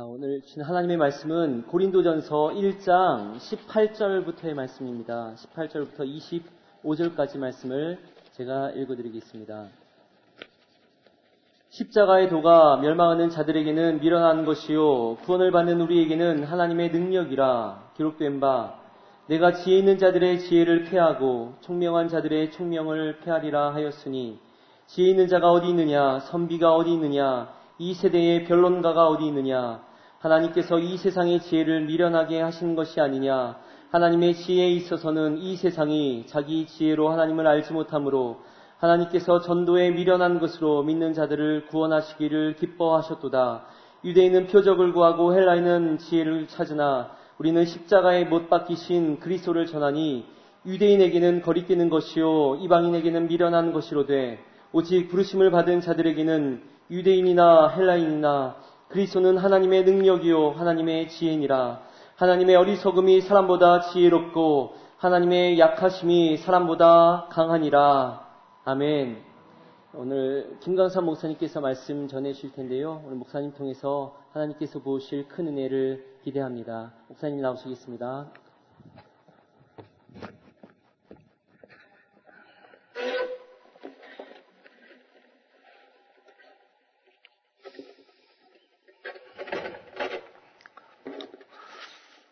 아, 오늘 주신 하나님의 말씀은 고린도전서 1장 18절부터의 말씀입니다. 18절부터 25절까지 말씀을 제가 읽어드리겠습니다. 십자가의 도가 멸망하는 자들에게는 미련한 것이요 구원을 받는 우리에게는 하나님의 능력이라 기록된 바 내가 지혜 있는 자들의 지혜를 패하고 총명한 자들의 총명을 패하리라 하였으니 지혜 있는 자가 어디 있느냐 선비가 어디 있느냐 이 세대의 변론가가 어디 있느냐? 하나님께서 이 세상의 지혜를 미련하게 하신 것이 아니냐? 하나님의 지혜에 있어서는 이 세상이 자기 지혜로 하나님을 알지 못하므로 하나님께서 전도에 미련한 것으로 믿는 자들을 구원하시기를 기뻐하셨도다. 유대인은 표적을 구하고 헬라인은 지혜를 찾으나 우리는 십자가에 못 박히신 그리스도를 전하니 유대인에게는 거리끼는 것이요 이방인에게는 미련한 것이로되 오직 부르심을 받은 자들에게는 유대인이나 헬라인이나 그리스도는 하나님의 능력이요 하나님의 지혜니라 하나님의 어리석음이 사람보다 지혜롭고 하나님의 약하심이 사람보다 강하니라 아멘. 오늘 김강삼 목사님께서 말씀 전해 주실 텐데요. 오늘 목사님 통해서 하나님께서 보실 큰 은혜를 기대합니다. 목사님 나오시겠습니다.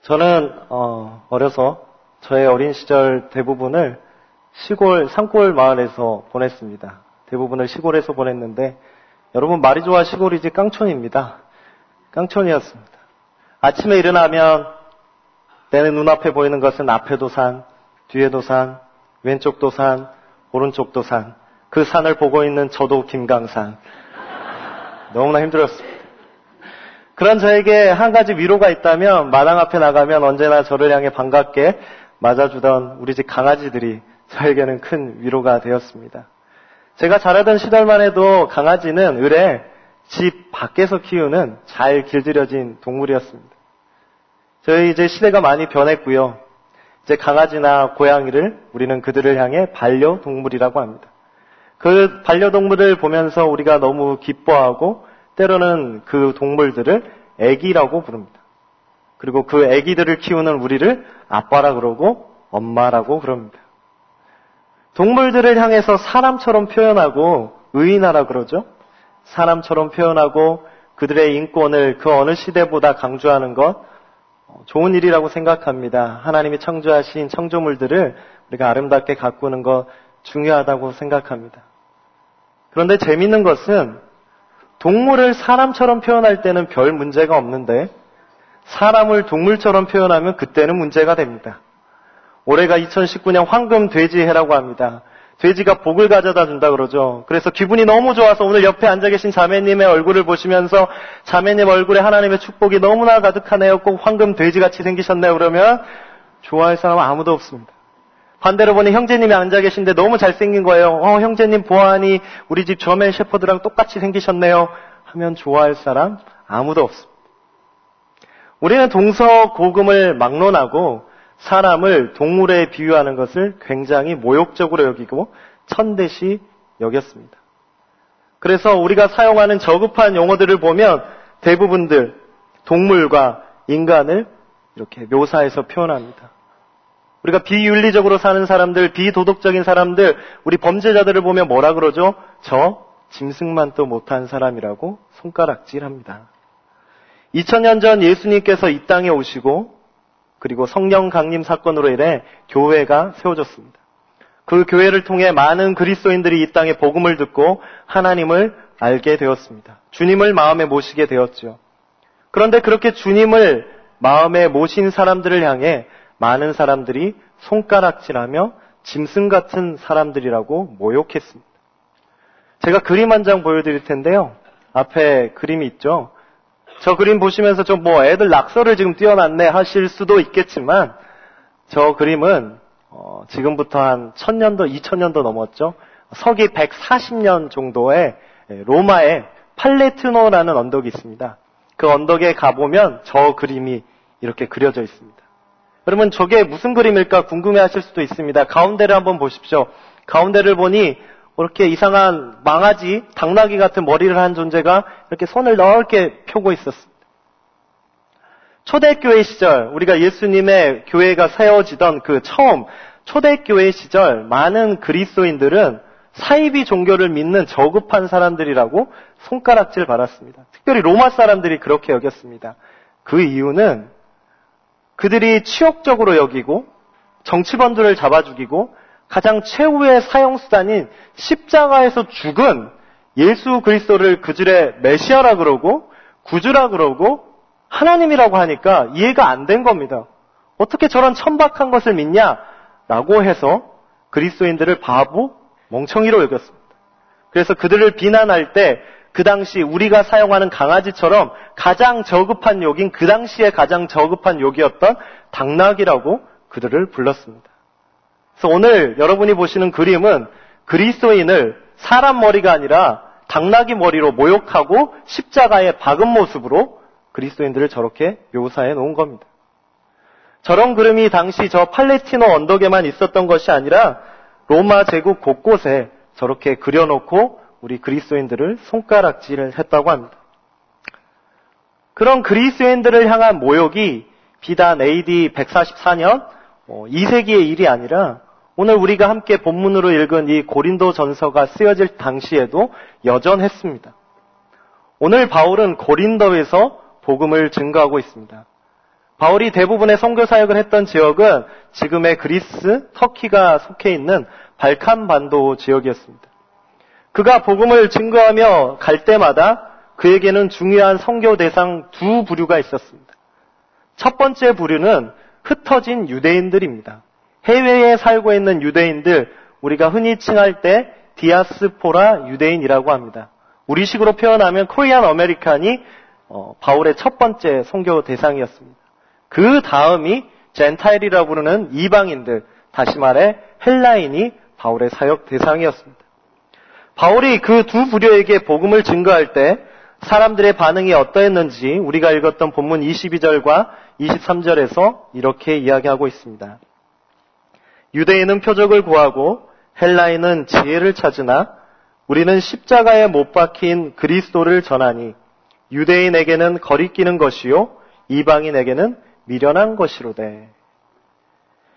저는 어, 어려서 저의 어린 시절 대부분을 시골 산골 마을에서 보냈습니다. 대부분을 시골에서 보냈는데 여러분 말이 좋아 시골이지 깡촌입니다. 깡촌이었습니다. 아침에 일어나면 내 눈앞에 보이는 것은 앞에도 산, 뒤에도 산, 왼쪽도 산, 오른쪽도 산. 그 산을 보고 있는 저도 김강산. 너무나 힘들었습니다. 그런 저에게 한 가지 위로가 있다면 마당 앞에 나가면 언제나 저를 향해 반갑게 맞아주던 우리 집 강아지들이 저에게는 큰 위로가 되었습니다. 제가 자라던 시절만 해도 강아지는 을에 집 밖에서 키우는 잘 길들여진 동물이었습니다. 저희 이제 시대가 많이 변했고요. 이제 강아지나 고양이를 우리는 그들을 향해 반려동물이라고 합니다. 그 반려동물을 보면서 우리가 너무 기뻐하고 때로는 그 동물들을 애기라고 부릅니다. 그리고 그 애기들을 키우는 우리를 아빠라 그러고 엄마라고 그럽니다. 동물들을 향해서 사람처럼 표현하고 의인하라 그러죠. 사람처럼 표현하고 그들의 인권을 그 어느 시대보다 강조하는 것 좋은 일이라고 생각합니다. 하나님이 창조하신 창조물들을 우리가 아름답게 가꾸는 것 중요하다고 생각합니다. 그런데 재밌는 것은 동물을 사람처럼 표현할 때는 별 문제가 없는데 사람을 동물처럼 표현하면 그때는 문제가 됩니다. 올해가 2019년 황금 돼지 해라고 합니다. 돼지가 복을 가져다 준다 그러죠. 그래서 기분이 너무 좋아서 오늘 옆에 앉아 계신 자매님의 얼굴을 보시면서 자매님 얼굴에 하나님의 축복이 너무나 가득하네요. 꼭 황금 돼지같이 생기셨네요. 그러면 좋아할 사람 은 아무도 없습니다. 반대로 보니 형제님이 앉아 계신데 너무 잘생긴 거예요. 어, 형제님 보아하니 우리 집 저맨 셰퍼드랑 똑같이 생기셨네요. 하면 좋아할 사람 아무도 없습니다. 우리는 동서고금을 막론하고 사람을 동물에 비유하는 것을 굉장히 모욕적으로 여기고 천대시 여겼습니다. 그래서 우리가 사용하는 저급한 용어들을 보면 대부분들 동물과 인간을 이렇게 묘사해서 표현합니다. 우리가 비윤리적으로 사는 사람들, 비도덕적인 사람들, 우리 범죄자들을 보면 뭐라 그러죠? 저 짐승만도 못한 사람이라고 손가락질합니다. 2000년 전 예수님께서 이 땅에 오시고 그리고 성령 강림 사건으로 인해 교회가 세워졌습니다. 그 교회를 통해 많은 그리스도인들이 이 땅에 복음을 듣고 하나님을 알게 되었습니다. 주님을 마음에 모시게 되었죠. 그런데 그렇게 주님을 마음에 모신 사람들을 향해 많은 사람들이 손가락질하며 짐승 같은 사람들이라고 모욕했습니다. 제가 그림 한 장 보여드릴 텐데요. 앞에 그림이 있죠. 저 그림 보시면서 좀 뭐 애들 낙서를 지금 띄워놨네 하실 수도 있겠지만 저 그림은 어 지금부터 한 1000년도, 2000년도 넘었죠. 서기 140년 정도의 로마의 팔레트노라는 언덕이 있습니다. 그 언덕에 가보면 저 그림이 이렇게 그려져 있습니다. 여러분 저게 무슨 그림일까 궁금해 하실 수도 있습니다. 가운데를 한번 보십시오. 가운데를 보니 이렇게 이상한 망아지, 당나귀 같은 머리를 한 존재가 이렇게 손을 넓게 펴고 있었습니다. 초대교회 시절, 우리가 예수님의 교회가 세워지던 그 처음 초대교회 시절 많은 그리스도인들은 사이비 종교를 믿는 저급한 사람들이라고 손가락질 받았습니다. 특별히 로마 사람들이 그렇게 여겼습니다. 그 이유는 그들이 치욕적으로 여기고 정치범들을 잡아 죽이고 가장 최후의 사용수단인 십자가에서 죽은 예수 그리스도를 그들의 메시아라 그러고 구주라 그러고 하나님이라고 하니까 이해가 안 된 겁니다. 어떻게 저런 천박한 것을 믿냐? 라고 해서 그리스도인들을 바보, 멍청이로 여겼습니다. 그래서 그들을 비난할 때 그 당시 우리가 사용하는 강아지처럼 가장 저급한 욕인 그 당시에 가장 저급한 욕이었던 당나귀라고 그들을 불렀습니다. 그래서 오늘 여러분이 보시는 그림은 그리스도인을 사람 머리가 아니라 당나귀 머리로 모욕하고 십자가에 박은 모습으로 그리스도인들을 저렇게 묘사해 놓은 겁니다. 저런 그림이 당시 저 팔레티노 언덕에만 있었던 것이 아니라 로마 제국 곳곳에 저렇게 그려놓고 우리 그리스도인들을 손가락질을 했다고 합니다. 그런 그리스도인들을 향한 모욕이 비단 AD 144년 2세기의 어, 일이 아니라 오늘 우리가 함께 본문으로 읽은 이 고린도 전서가 쓰여질 당시에도 여전했습니다. 오늘 바울은 고린도에서 복음을 증거하고 있습니다. 바울이 대부분의 선교 사역을 했던 지역은 지금의 그리스, 터키가 속해 있는 발칸 반도 지역이었습니다. 그가 복음을 증거하며 갈 때마다 그에게는 중요한 선교 대상 두 부류가 있었습니다. 첫 번째 부류는 흩어진 유대인들입니다. 해외에 살고 있는 유대인들, 우리가 흔히 칭할 때 디아스포라 유대인이라고 합니다. 우리식으로 표현하면 Korean American이 어, 바울의 첫 번째 선교 대상이었습니다. 그 다음이 Gentile이라고 부르는 이방인들, 다시 말해 헬라인이 바울의 사역 대상이었습니다. 바울이 그 두 부류에게 복음을 증거할 때 사람들의 반응이 어떠했는지 우리가 읽었던 본문 22절과 23절에서 이렇게 이야기하고 있습니다. 유대인은 표적을 구하고 헬라인은 지혜를 찾으나 우리는 십자가에 못 박힌 그리스도를 전하니 유대인에게는 거리끼는 것이요 이방인에게는 미련한 것이로되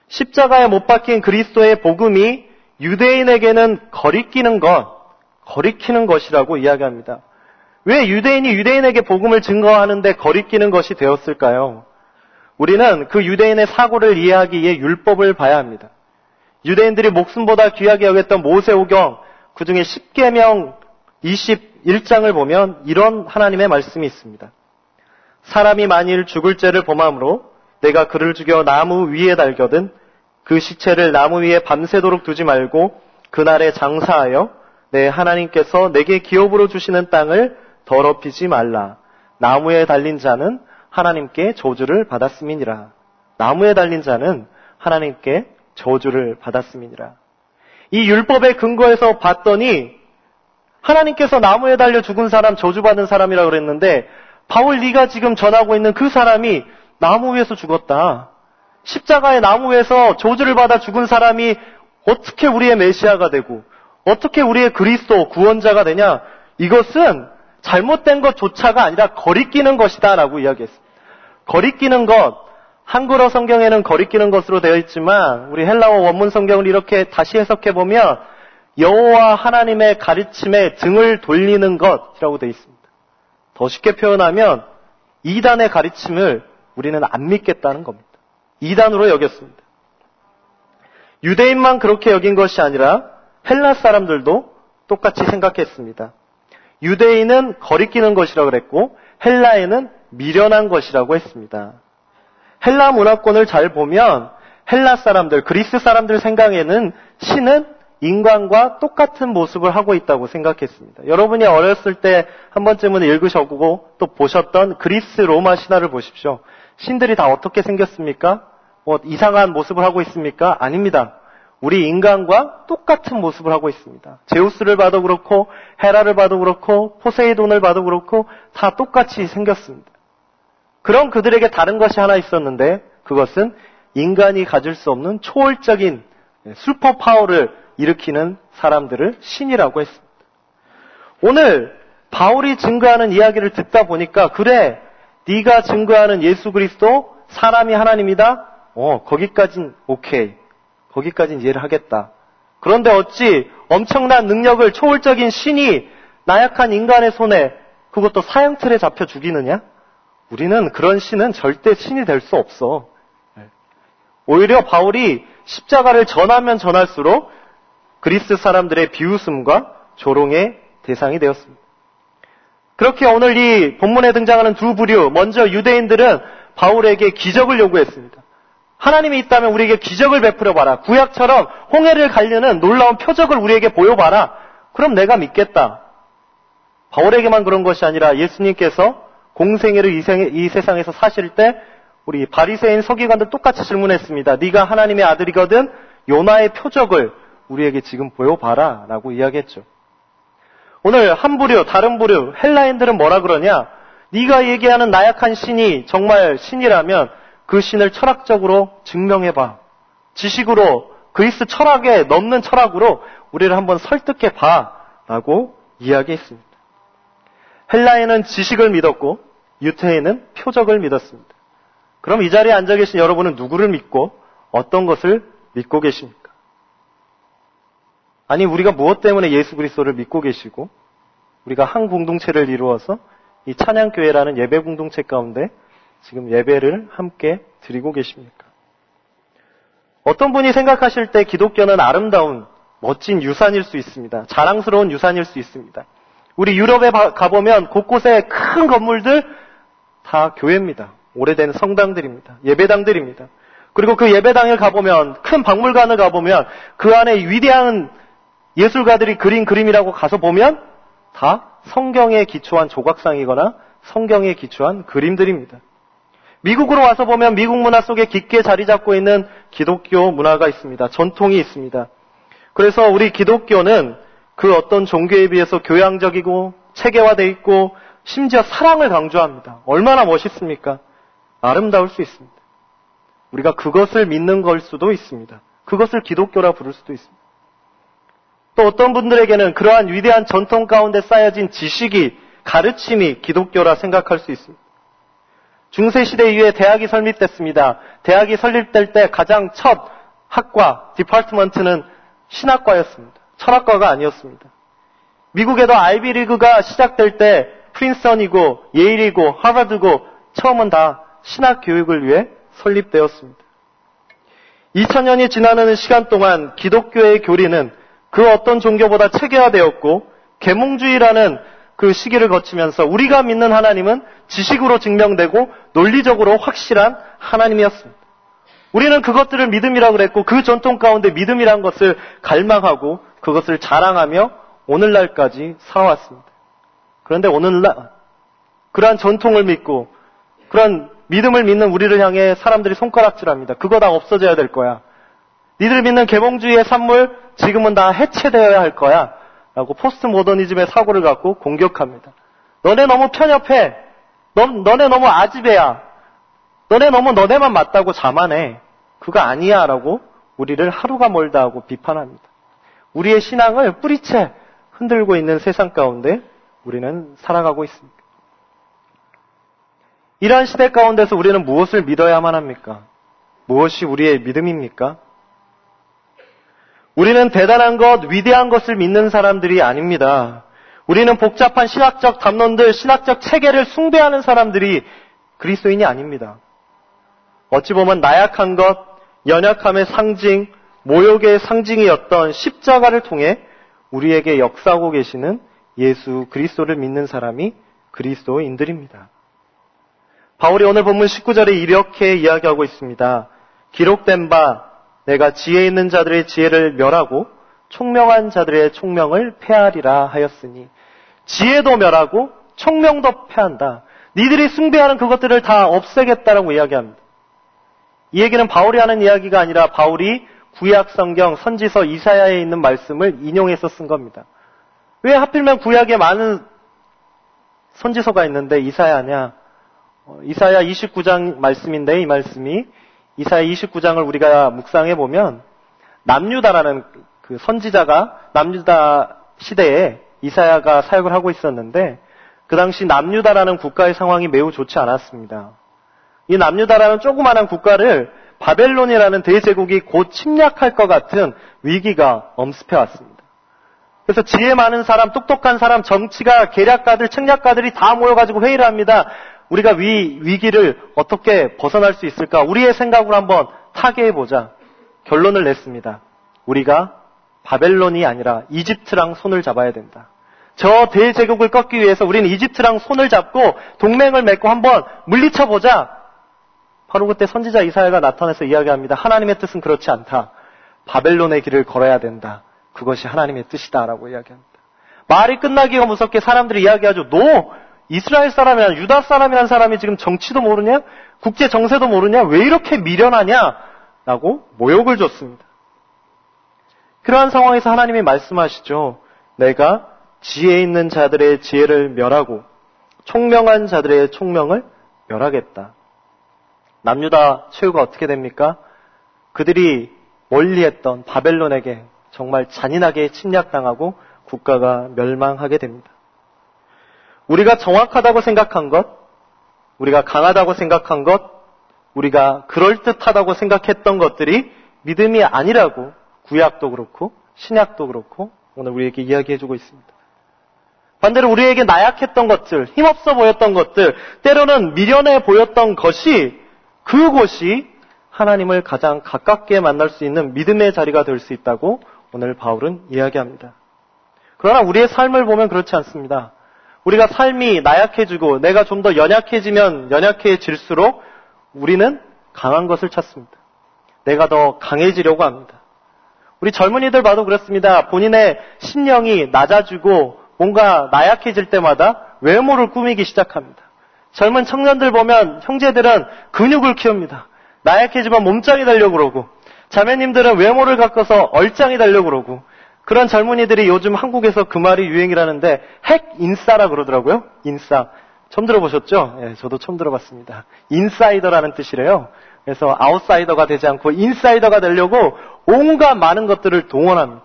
십자가에 못 박힌 그리스도의 복음이 유대인에게는 거리끼는 것, 거리키는 것이라고 이야기합니다. 왜 유대인이 유대인에게 복음을 증거하는데 거리끼는 것이 되었을까요? 우리는 그 유대인의 사고를 이해하기 위해 율법을 봐야 합니다. 유대인들이 목숨보다 귀하게 여겼던 모세오경 그 중에 10계명 21장을 보면 이런 하나님의 말씀이 있습니다. 사람이 만일 죽을 죄를 범함으로 내가 그를 죽여 나무 위에 달겨든 그 시체를 나무 위에 밤새도록 두지 말고 그날에 장사하여 내 하나님께서 내게 기업으로 주시는 땅을 더럽히지 말라. 나무에 달린 자는 하나님께 저주를 받았음이니라. 나무에 달린 자는 하나님께 저주를 받았음이니라. 이 율법의 근거에서 봤더니 하나님께서 나무에 달려 죽은 사람 저주받은 사람이라 그랬는데 바울 네가 지금 전하고 있는 그 사람이 나무 위에서 죽었다. 십자가의 나무 위에서 저주를 받아 죽은 사람이 어떻게 우리의 메시아가 되고 어떻게 우리의 그리스도 구원자가 되냐? 이것은 잘못된 것조차가 아니라 거리끼는 것이다라고 이야기했습니다. 거리끼는 것 한글어 성경에는 거리끼는 것으로 되어 있지만 우리 헬라어 원문 성경을 이렇게 다시 해석해 보면 여호와 하나님의 가르침에 등을 돌리는 것이라고 되어 있습니다. 더 쉽게 표현하면 이단의 가르침을 우리는 안 믿겠다는 겁니다. 이단으로 여겼습니다. 유대인만 그렇게 여긴 것이 아니라 헬라 사람들도 똑같이 생각했습니다. 유대인은 거리끼는 것이라고 그랬고 헬라에는 미련한 것이라고 했습니다. 헬라 문화권을 잘 보면 헬라 사람들, 그리스 사람들 생각에는 신은 인간과 똑같은 모습을 하고 있다고 생각했습니다. 여러분이 어렸을 때 한 번쯤은 읽으셨고 또 보셨던 그리스 로마 신화를 보십시오. 신들이 다 어떻게 생겼습니까? 뭐 이상한 모습을 하고 있습니까? 아닙니다. 우리 인간과 똑같은 모습을 하고 있습니다. 제우스를 봐도 그렇고 헤라를 봐도 그렇고 포세이돈을 봐도 그렇고 다 똑같이 생겼습니다. 그런 그들에게 다른 것이 하나 있었는데 그것은 인간이 가질 수 없는 초월적인 슈퍼 파워를 일으키는 사람들을 신이라고 했습니다. 오늘 바울이 증거하는 이야기를 듣다 보니까 그래 네가 증거하는 예수 그리스도 사람이 하나님이다. 어, 거기까진 오케이. 거기까진 이해를 하겠다. 그런데 어찌 엄청난 능력을 초월적인 신이 나약한 인간의 손에 그것도 사형틀에 잡혀 죽이느냐? 우리는 그런 신은 절대 신이 될 수 없어. 오히려 바울이 십자가를 전하면 전할수록 그리스 사람들의 비웃음과 조롱의 대상이 되었습니다. 그렇게 오늘 이 본문에 등장하는 두 부류, 먼저 유대인들은 바울에게 기적을 요구했습니다. 하나님이 있다면 우리에게 기적을 베풀어 봐라. 구약처럼 홍해를 갈려는 놀라운 표적을 우리에게 보여 봐라. 그럼 내가 믿겠다. 바울에게만 그런 것이 아니라 예수님께서 공생애를 이, 세상에서 사실 때 우리 바리새인 서기관들 똑같이 질문했습니다. 네가 하나님의 아들이거든 요나의 표적을 우리에게 지금 보여봐라라고 이야기했죠. 오늘 한 부류, 다른 부류, 헬라인들은 뭐라 그러냐? 네가 얘기하는 나약한 신이 정말 신이라면 그 신을 철학적으로 증명해봐. 지식으로 그리스 철학에 넘는 철학으로 우리를 한번 설득해봐. 라고 이야기했습니다. 헬라인은 지식을 믿었고 유태인은 표적을 믿었습니다. 그럼 이 자리에 앉아 계신 여러분은 누구를 믿고 어떤 것을 믿고 계십니까? 아니 우리가 무엇 때문에 예수 그리스도를 믿고 계시고 우리가 한 공동체를 이루어서 이 찬양교회라는 예배 공동체 가운데 지금 예배를 함께 드리고 계십니까? 어떤 분이 생각하실 때 기독교는 아름다운 멋진 유산일 수 있습니다. 자랑스러운 유산일 수 있습니다. 우리 유럽에 가보면 곳곳에 큰 건물들 다 교회입니다. 오래된 성당들입니다. 예배당들입니다. 그리고 그 예배당에 가보면 큰 박물관을 가보면 그 안에 위대한 예술가들이 그린 그림이라고 가서 보면 다 성경에 기초한 조각상이거나 성경에 기초한 그림들입니다. 미국으로 와서 보면 미국 문화 속에 깊게 자리 잡고 있는 기독교 문화가 있습니다. 전통이 있습니다. 그래서 우리 기독교는 그 어떤 종교에 비해서 교양적이고 체계화되어 있고 심지어 사랑을 강조합니다. 얼마나 멋있습니까? 아름다울 수 있습니다. 우리가 그것을 믿는 걸 수도 있습니다. 그것을 기독교라 부를 수도 있습니다. 또 어떤 분들에게는 그러한 위대한 전통 가운데 쌓여진 지식이 가르침이 기독교라 생각할 수 있습니다. 중세시대 이후에 대학이 설립됐습니다. 대학이 설립될 때 가장 첫 학과, 디파트먼트는 신학과였습니다. 철학과가 아니었습니다. 미국에도 아이비리그가 시작될 때 프린스턴이고 예일이고 하버드고 처음은 다 신학 교육을 위해 설립되었습니다. 2000년이 지나는 시간 동안 기독교의 교리는 그 어떤 종교보다 체계화되었고 계몽주의라는 그 시기를 거치면서 우리가 믿는 하나님은 지식으로 증명되고 논리적으로 확실한 하나님이었습니다. 우리는 그것들을 믿음이라고 그랬고 그 전통 가운데 믿음이란 것을 갈망하고 그것을 자랑하며 오늘날까지 살아왔습니다. 그런데 오늘날 그러한 전통을 믿고 그런 믿음을 믿는 우리를 향해 사람들이 손가락질합니다. 그거 다 없어져야 될 거야. 니들 믿는 개몽주의의 산물 지금은 다 해체되어야 할 거야. 라고 포스트 모더니즘의 사고를 갖고 공격합니다. 너네 너무 편협해. 너, 너네 너무 아집애야. 너네 너무 너네만 맞다고 자만해. 그거 아니야. 라고 우리를 하루가 멀다 하고 비판합니다. 우리의 신앙을 뿌리채 흔들고 있는 세상 가운데 우리는 살아가고 있습니다. 이러한 시대 가운데서 우리는 무엇을 믿어야만 합니까? 무엇이 우리의 믿음입니까? 우리는 대단한 것, 위대한 것을 믿는 사람들이 아닙니다. 우리는 복잡한 신학적 담론들, 신학적 체계를 숭배하는 사람들이 그리스도인이 아닙니다. 어찌 보면 나약한 것, 연약함의 상징, 모욕의 상징이었던 십자가를 통해 우리에게 역사하고 계시는 예수 그리스도를 믿는 사람이 그리스도인들입니다. 바울이 오늘 본문 19절에 이렇게 이야기하고 있습니다. 기록된 바 내가 지혜 있는 자들의 지혜를 멸하고 총명한 자들의 총명을 폐하리라 하였으니 지혜도 멸하고 총명도 폐한다. 니들이 숭배하는 그것들을 다 없애겠다라고 이야기합니다. 이 얘기는 바울이 하는 이야기가 아니라 바울이 구약 성경 선지서 이사야에 있는 말씀을 인용해서 쓴 겁니다. 왜 하필이면 구약에 많은 선지서가 있는데 이사야냐? 어, 이사야 29장 말씀인데 이 말씀이 이사야 29장을 우리가 묵상해 보면 남유다라는 그 선지자가 남유다 시대에 이사야가 사역을 하고 있었는데 그 당시 남유다라는 국가의 상황이 매우 좋지 않았습니다. 이 남유다라는 조그마한 국가를 바벨론이라는 대제국이 곧 침략할 것 같은 위기가 엄습해 왔습니다. 그래서 지혜 많은 사람, 똑똑한 사람, 정치가, 계략가들, 책략가들이 다 모여가지고 회의를 합니다. 우리가 위, 위기를 어떻게 벗어날 수 있을까? 우리의 생각으로 한번 타개해보자. 결론을 냈습니다. 우리가 바벨론이 아니라 이집트랑 손을 잡아야 된다. 저 대제국을 꺾기 위해서 우리는 이집트랑 손을 잡고 동맹을 맺고 한번 물리쳐보자. 바로 그때 선지자 이사야가 나타나서 이야기합니다. 하나님의 뜻은 그렇지 않다. 바벨론의 길을 걸어야 된다. 그것이 하나님의 뜻이다라고 이야기합니다. 말이 끝나기가 무섭게 사람들이 이야기하죠. 너 이스라엘 사람이나 유다 사람이라는 사람이 지금 정치도 모르냐? 국제 정세도 모르냐? 왜 이렇게 미련하냐? 라고 모욕을 줬습니다. 그러한 상황에서 하나님이 말씀하시죠. 내가 지혜 있는 자들의 지혜를 멸하고 총명한 자들의 총명을 멸하겠다. 남유다 최후가 어떻게 됩니까? 그들이 멀리했던 바벨론에게 정말 잔인하게 침략당하고 국가가 멸망하게 됩니다. 우리가 정확하다고 생각한 것, 우리가 강하다고 생각한 것, 우리가 그럴듯하다고 생각했던 것들이 믿음이 아니라고 구약도 그렇고 신약도 그렇고 오늘 우리에게 이야기해주고 있습니다. 반대로 우리에게 나약했던 것들, 힘없어 보였던 것들, 때로는 미련해 보였던 것이 그곳이 하나님을 가장 가깝게 만날 수 있는 믿음의 자리가 될 수 있다고 오늘 바울은 이야기합니다. 그러나 우리의 삶을 보면 그렇지 않습니다. 우리가 삶이 나약해지고 내가 좀 더 연약해지면 연약해질수록 우리는 강한 것을 찾습니다. 내가 더 강해지려고 합니다. 우리 젊은이들 봐도 그렇습니다. 본인의 신령이 낮아지고 뭔가 나약해질 때마다 외모를 꾸미기 시작합니다. 젊은 청년들 보면 형제들은 근육을 키웁니다. 나약해지면 몸짱이 되려고 그러고 자매님들은 외모를 가꿔서 얼짱이 되려고 그러고 그런 젊은이들이 요즘 한국에서 그 말이 유행이라는데 핵 인싸라 그러더라고요. 인싸. 처음 들어보셨죠? 예, 저도 처음 들어봤습니다. 인사이더라는 뜻이래요. 그래서 아웃사이더가 되지 않고 인사이더가 되려고 온갖 많은 것들을 동원합니다.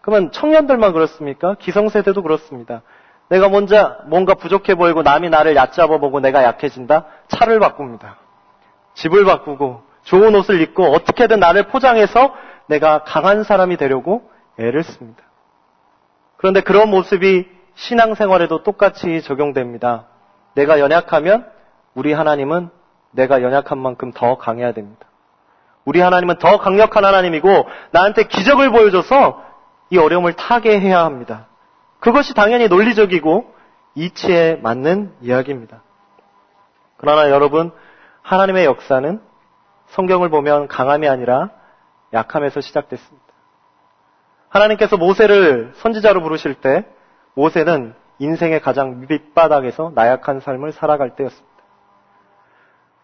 그러면 청년들만 그렇습니까? 기성세대도 그렇습니다. 내가 먼저 뭔가 부족해 보이고 남이 나를 얕잡아 보고 내가 약해진다? 차를 바꿉니다. 집을 바꾸고 좋은 옷을 입고 어떻게든 나를 포장해서 내가 강한 사람이 되려고 애를 씁니다. 그런데 그런 모습이 신앙생활에도 똑같이 적용됩니다. 내가 연약하면 우리 하나님은 내가 연약한 만큼 더 강해야 됩니다. 우리 하나님은 더 강력한 하나님이고 나한테 기적을 보여줘서 이 어려움을 타게 해야 합니다. 그것이 당연히 논리적이고 이치에 맞는 이야기입니다. 그러나 여러분, 하나님의 역사는 성경을 보면 강함이 아니라 약함에서 시작됐습니다. 하나님께서 모세를 선지자로 부르실 때 모세는 인생의 가장 밑바닥에서 나약한 삶을 살아갈 때였습니다.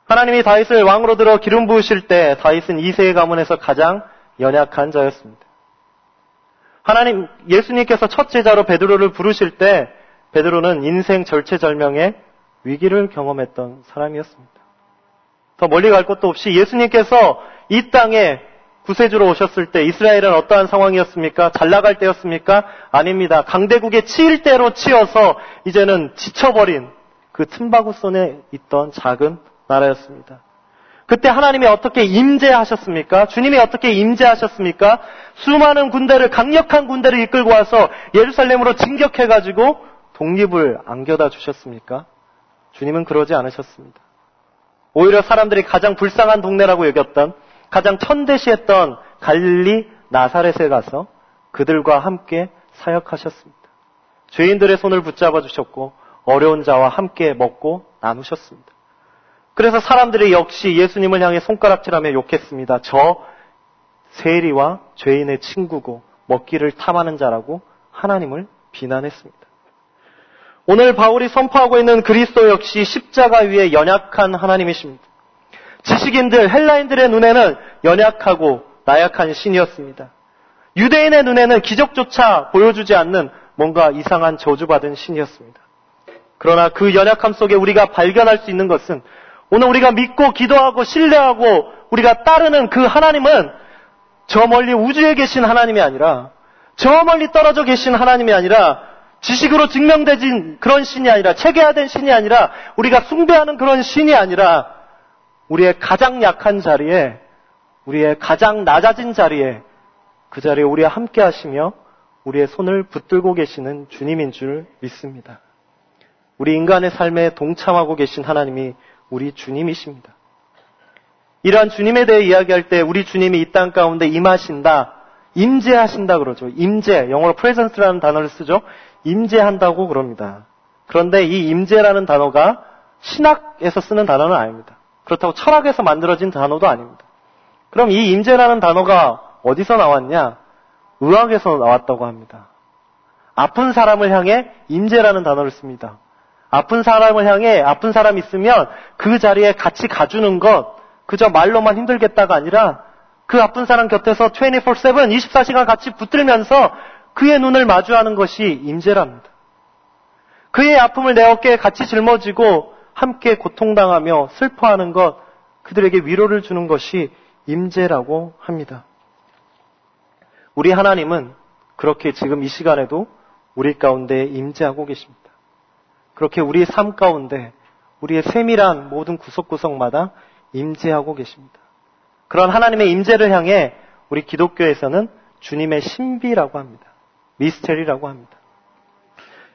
하나님이 다윗을 왕으로 들어 기름 부으실 때 다윗은 이세의 가문에서 가장 연약한 자였습니다. 하나님 예수님께서 첫 제자로 베드로를 부르실 때 베드로는 인생 절체절명의 위기를 경험했던 사람이었습니다. 더 멀리 갈 것도 없이 예수님께서 이 땅에 구세주로 오셨을 때 이스라엘은 어떠한 상황이었습니까? 잘 나갈 때였습니까? 아닙니다. 강대국의 치일 대로 치여서 이제는 지쳐버린 그 틈바구 손에 있던 작은 나라였습니다. 그때 하나님이 어떻게 임재하셨습니까? 주님이 어떻게 임재하셨습니까? 수많은 군대를 강력한 군대를 이끌고 와서 예루살렘으로 진격해 가지고 독립을 안겨다 주셨습니까? 주님은 그러지 않으셨습니다. 오히려 사람들이 가장 불쌍한 동네라고 여겼던 가장 천대시했던 갈릴리 나사렛에 가서 그들과 함께 사역하셨습니다. 죄인들의 손을 붙잡아 주셨고 어려운 자와 함께 먹고 나누셨습니다. 그래서 사람들이 역시 예수님을 향해 손가락질하며 욕했습니다. 저 세리와 죄인의 친구고 먹기를 탐하는 자라고 하나님을 비난했습니다. 오늘 바울이 선포하고 있는 그리스도 역시 십자가 위에 연약한 하나님이십니다. 지식인들, 헬라인들의 눈에는 연약하고 나약한 신이었습니다. 유대인의 눈에는 기적조차 보여주지 않는 뭔가 이상한 저주받은 신이었습니다. 그러나 그 연약함 속에 우리가 발견할 수 있는 것은 오늘 우리가 믿고 기도하고 신뢰하고 우리가 따르는 그 하나님은 저 멀리 우주에 계신 하나님이 아니라 저 멀리 떨어져 계신 하나님이 아니라 지식으로 증명되진 그런 신이 아니라 체계화된 신이 아니라 우리가 숭배하는 그런 신이 아니라 우리의 가장 약한 자리에 우리의 가장 낮아진 자리에 그 자리에 우리와 함께 하시며 우리의 손을 붙들고 계시는 주님인 줄 믿습니다. 우리 인간의 삶에 동참하고 계신 하나님이 우리 주님이십니다. 이러한 주님에 대해 이야기할 때 우리 주님이 이 땅 가운데 임하신다, 임재하신다 그러죠. 임재, 영어로 presence라는 단어를 쓰죠. 임재한다고 그럽니다. 그런데 이 임재라는 단어가 신학에서 쓰는 단어는 아닙니다. 그렇다고 철학에서 만들어진 단어도 아닙니다. 그럼 이 임재라는 단어가 어디서 나왔냐? 의학에서 나왔다고 합니다. 아픈 사람을 향해 임재라는 단어를 씁니다. 아픈 사람을 향해 아픈 사람 있으면 그 자리에 같이 가주는 것, 그저 말로만 힘들겠다가 아니라 그 아픈 사람 곁에서 24-7, 24시간 같이 붙들면서 그의 눈을 마주하는 것이 임재랍니다. 그의 아픔을 내 어깨에 같이 짊어지고 함께 고통당하며 슬퍼하는 것, 그들에게 위로를 주는 것이 임재라고 합니다. 우리 하나님은 그렇게 지금 이 시간에도 우리 가운데 임재하고 계십니다. 그렇게 우리의 삶 가운데 우리의 세밀한 모든 구석구석마다 임재하고 계십니다. 그런 하나님의 임재를 향해 우리 기독교에서는 주님의 신비라고 합니다. 미스테리라고 합니다.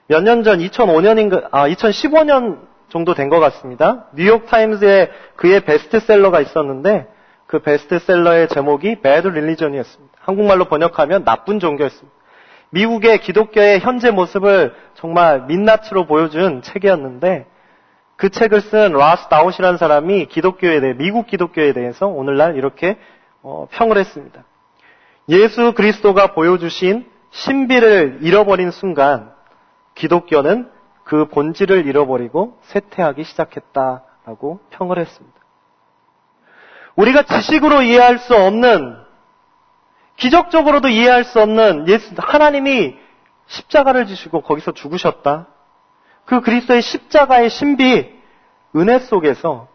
몇 년 전 2005년인가 아 2015년 정도 된 것 같습니다. 뉴욕 타임즈에 그의 베스트셀러가 있었는데 그 베스트셀러의 제목이 Bad Religion이었습니다. 한국말로 번역하면 나쁜 종교였습니다. 미국의 기독교의 현재 모습을 정말 민낯으로 보여준 책이었는데 그 책을 쓴 라스 다웃이라는 사람이 기독교에 대해 미국 기독교에 대해서 오늘날 이렇게 어, 평을 했습니다. 예수 그리스도가 보여주신 신비를 잃어버린 순간 기독교는 그 본질을 잃어버리고 쇠퇴하기 시작했다라고 평을 했습니다. 우리가 지식으로 이해할 수 없는 기적적으로도 이해할 수 없는 예수 하나님이 십자가를 지시고 거기서 죽으셨다. 그 그리스도의 십자가의 신비 은혜 속에서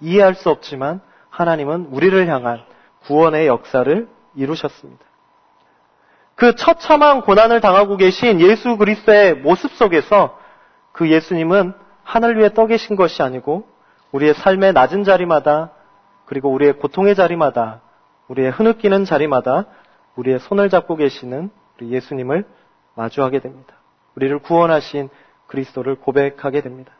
이해할 수 없지만 하나님은 우리를 향한 구원의 역사를 이루셨습니다. 그 처참한 고난을 당하고 계신 예수 그리스도의 모습 속에서 그 예수님은 하늘 위에 떠 계신 것이 아니고 우리의 삶의 낮은 자리마다 그리고 우리의 고통의 자리마다 우리의 흐느끼는 자리마다 우리의 손을 잡고 계시는 우리 예수님을 마주하게 됩니다. 우리를 구원하신 그리스도를 고백하게 됩니다.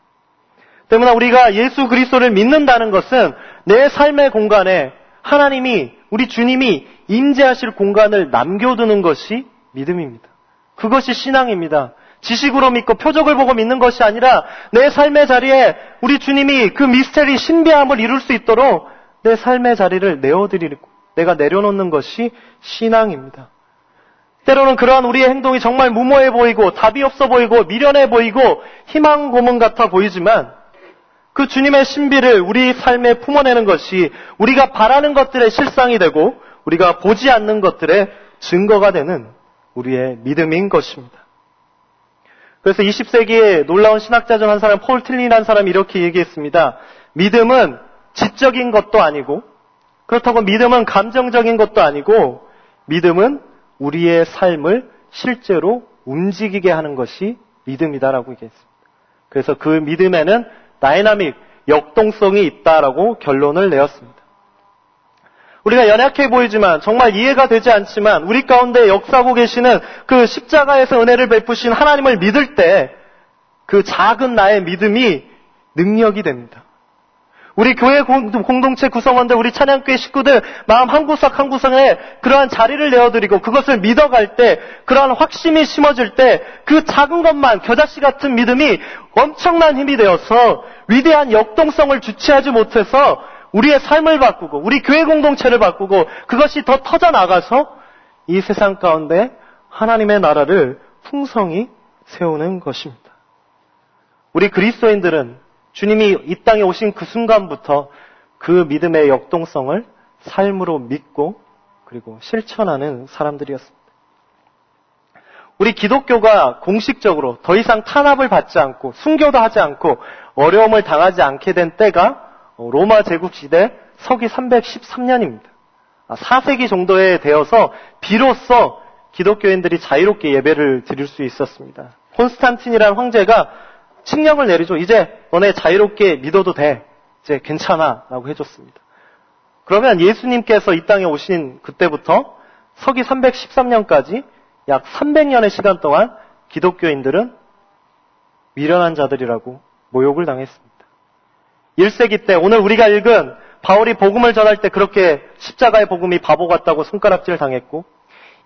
때문에 우리가 예수 그리스도를 믿는다는 것은 내 삶의 공간에 하나님이 우리 주님이 임재하실 공간을 남겨두는 것이 믿음입니다. 그것이 신앙입니다. 지식으로 믿고 표적을 보고 믿는 것이 아니라 내 삶의 자리에 우리 주님이 그 미스테리 신비함을 이룰 수 있도록 내 삶의 자리를 내어드리고 내가 내려놓는 것이 신앙입니다. 때로는 그러한 우리의 행동이 정말 무모해 보이고 답이 없어 보이고 미련해 보이고 희망 고문 같아 보이지만 그 주님의 신비를 우리 삶에 품어내는 것이 우리가 바라는 것들의 실상이 되고 우리가 보지 않는 것들의 증거가 되는 우리의 믿음인 것입니다. 그래서 20세기에 놀라운 신학자 중 한 사람 폴 틸리히라는 사람이 이렇게 얘기했습니다. 믿음은 지적인 것도 아니고 그렇다고 믿음은 감정적인 것도 아니고 믿음은 우리의 삶을 실제로 움직이게 하는 것이 믿음이다라고 얘기했습니다. 그래서 그 믿음에는 다이나믹, 역동성이 있다라고 결론을 내었습니다. 우리가 연약해 보이지만 정말 이해가 되지 않지만 우리 가운데 역사하고 계시는 그 십자가에서 은혜를 베푸신 하나님을 믿을 때 그 작은 나의 믿음이 능력이 됩니다. 우리 교회 공동체 구성원들, 우리 찬양교회 식구들 마음 한 구석 한 구석에 그러한 자리를 내어드리고 그것을 믿어갈 때 그러한 확신이 심어질 때 그 작은 것만 겨자씨 같은 믿음이 엄청난 힘이 되어서 위대한 역동성을 주체하지 못해서 우리의 삶을 바꾸고 우리 교회 공동체를 바꾸고 그것이 더 터져 나가서 이 세상 가운데 하나님의 나라를 풍성히 세우는 것입니다. 우리 그리스도인들은 주님이 이 땅에 오신 그 순간부터 그 믿음의 역동성을 삶으로 믿고 그리고 실천하는 사람들이었습니다. 우리 기독교가 공식적으로 더 이상 탄압을 받지 않고 순교도 하지 않고 어려움을 당하지 않게 된 때가 로마 제국 시대 서기 313년입니다. 4세기 아, 정도에 되어서 비로소 기독교인들이 자유롭게 예배를 드릴 수 있었습니다. 콘스탄틴이라는 황제가 칙령을 내리죠. 이제 너네 자유롭게 믿어도 돼. 이제 괜찮아. 라고 해줬습니다. 그러면 예수님께서 이 땅에 오신 그때부터 서기 313년까지 약 300년의 시간 동안 기독교인들은 미련한 자들이라고 모욕을 당했습니다. 1세기 때 오늘 우리가 읽은 바울이 복음을 전할 때 그렇게 십자가의 복음이 바보 같다고 손가락질 당했고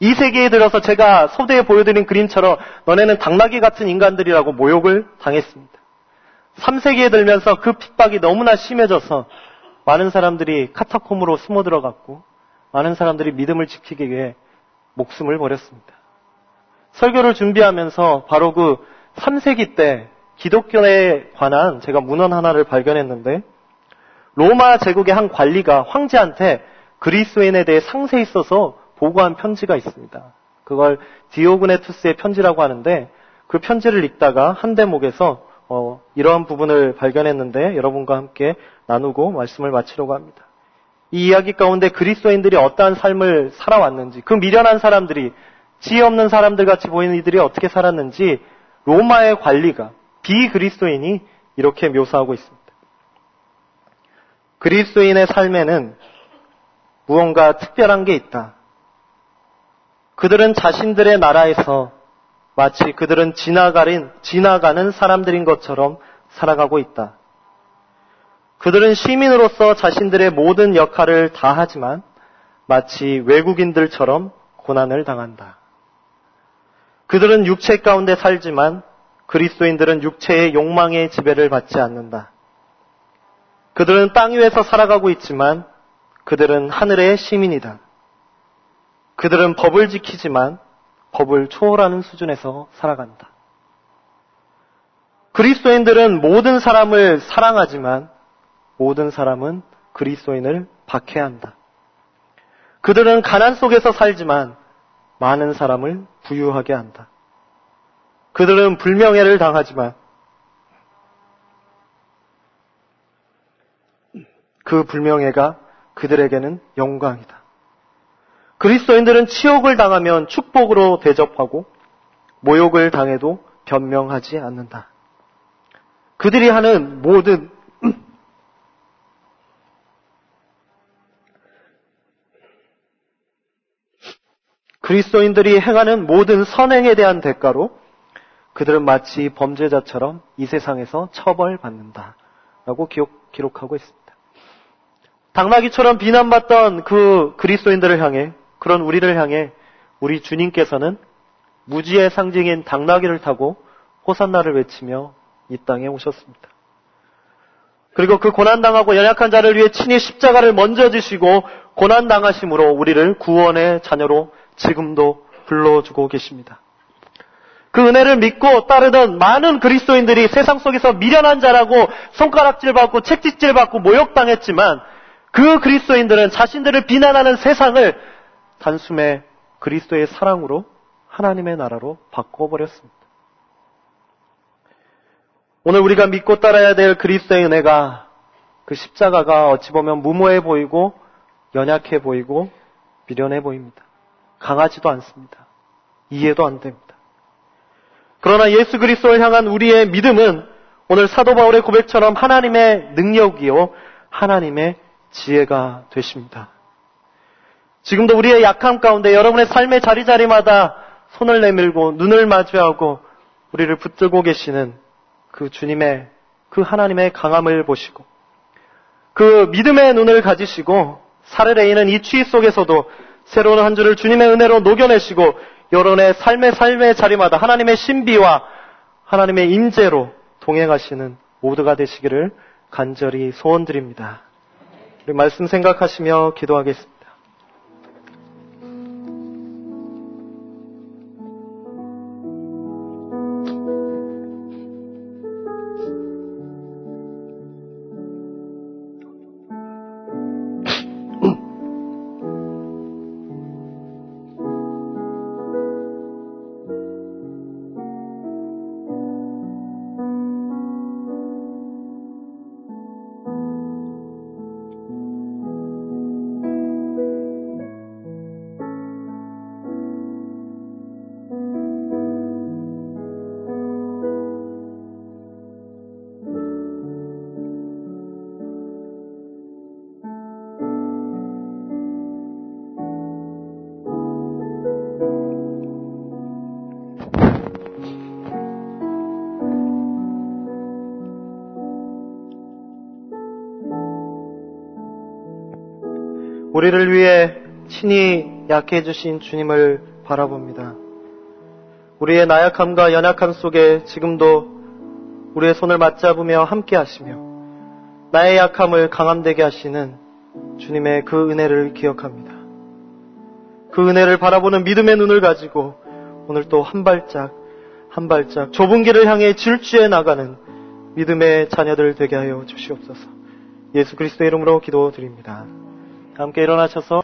2세기에 들어서 제가 소대에 보여드린 그림처럼 너네는 당나귀 같은 인간들이라고 모욕을 당했습니다. 3세기에 들면서 그 핍박이 너무나 심해져서 많은 사람들이 카타콤으로 숨어 들어갔고 많은 사람들이 믿음을 지키기 위해 목숨을 버렸습니다. 설교를 준비하면서 바로 그 3세기 때 기독교에 관한 제가 문헌 하나를 발견했는데 로마 제국의 한 관리가 황제한테 그리스도인에 대해 상세히 써서 보고한 편지가 있습니다. 그걸 디오그네투스의 편지라고 하는데 그 편지를 읽다가 한 대목에서 어, 이러한 부분을 발견했는데 여러분과 함께 나누고 말씀을 마치려고 합니다. 이 이야기 가운데 그리스도인들이 어떠한 삶을 살아왔는지, 그 미련한 사람들이 지혜 없는 사람들 같이 보이는 이들이 어떻게 살았는지 로마의 관리가 비그리스도인이 이렇게 묘사하고 있습니다. 그리스도인의 삶에는 무언가 특별한 게 있다. 그들은 자신들의 나라에서 마치 그들은 지나가는, 지나가는 사람들인 것처럼 살아가고 있다. 그들은 시민으로서 자신들의 모든 역할을 다 하지만 마치 외국인들처럼 고난을 당한다. 그들은 육체 가운데 살지만 그리스도인들은 육체의 욕망의 지배를 받지 않는다. 그들은 땅 위에서 살아가고 있지만 그들은 하늘의 시민이다. 그들은 법을 지키지만 법을 초월하는 수준에서 살아간다. 그리스도인들은 모든 사람을 사랑하지만 모든 사람은 그리스도인을 박해한다. 그들은 가난 속에서 살지만 많은 사람을 부유하게 한다. 그들은 불명예를 당하지만 그 불명예가 그들에게는 영광이다. 그리스도인들은 치욕을 당하면 축복으로 대접하고 모욕을 당해도 변명하지 않는다. 그들이 하는 모든 그리스도인들이 행하는 모든 선행에 대한 대가로 그들은 마치 범죄자처럼 이 세상에서 처벌받는다. 라고 기록, 기록하고 있습니다. 당나귀처럼 비난받던 그 그리스도인들을 향해 그런 우리를 향해 우리 주님께서는 무지의 상징인 당나귀를 타고 호산나를 외치며 이 땅에 오셨습니다. 그리고 그 고난당하고 연약한 자를 위해 친히 십자가를 먼저 지시고 고난당하심으로 우리를 구원의 자녀로 지금도 불러주고 계십니다. 그 은혜를 믿고 따르던 많은 그리스도인들이 세상 속에서 미련한 자라고 손가락질 받고 책짓질 받고 모욕당했지만 그 그리스도인들은 자신들을 비난하는 세상을 단숨에 그리스도의 사랑으로 하나님의 나라로 바꿔버렸습니다. 오늘 우리가 믿고 따라야 될 그리스도의 은혜가 그 십자가가 어찌 보면 무모해 보이고 연약해 보이고 미련해 보입니다. 강하지도 않습니다. 이해도 안 됩니다. 그러나 예수 그리스도를 향한 우리의 믿음은 오늘 사도 바울의 고백처럼 하나님의 능력이요 하나님의 지혜가 되십니다. 지금도 우리의 약함 가운데 여러분의 삶의 자리자리마다 손을 내밀고 눈을 마주하고 우리를 붙들고 계시는 그 주님의 그 하나님의 강함을 보시고 그 믿음의 눈을 가지시고 사르레이는 이 추위 속에서도 새로운 한 주를 주님의 은혜로 녹여내시고 여론의 삶의 삶의 자리마다 하나님의 신비와 하나님의 임재로 동행하시는 모두가 되시기를 간절히 소원드립니다. 우리 말씀 생각하시며 기도하겠습니다. 우리를 위해 친히 약해 주신 주님을 바라봅니다. 우리의 나약함과 연약함 속에 지금도 우리의 손을 맞잡으며 함께 하시며 나의 약함을 강함되게 하시는 주님의 그 은혜를 기억합니다. 그 은혜를 바라보는 믿음의 눈을 가지고 오늘 또 한 발짝 한 발짝 좁은 길을 향해 질주해 나가는 믿음의 자녀들 되게 하여 주시옵소서. 예수 그리스도의 이름으로 기도드립니다. 함께 일어나셔서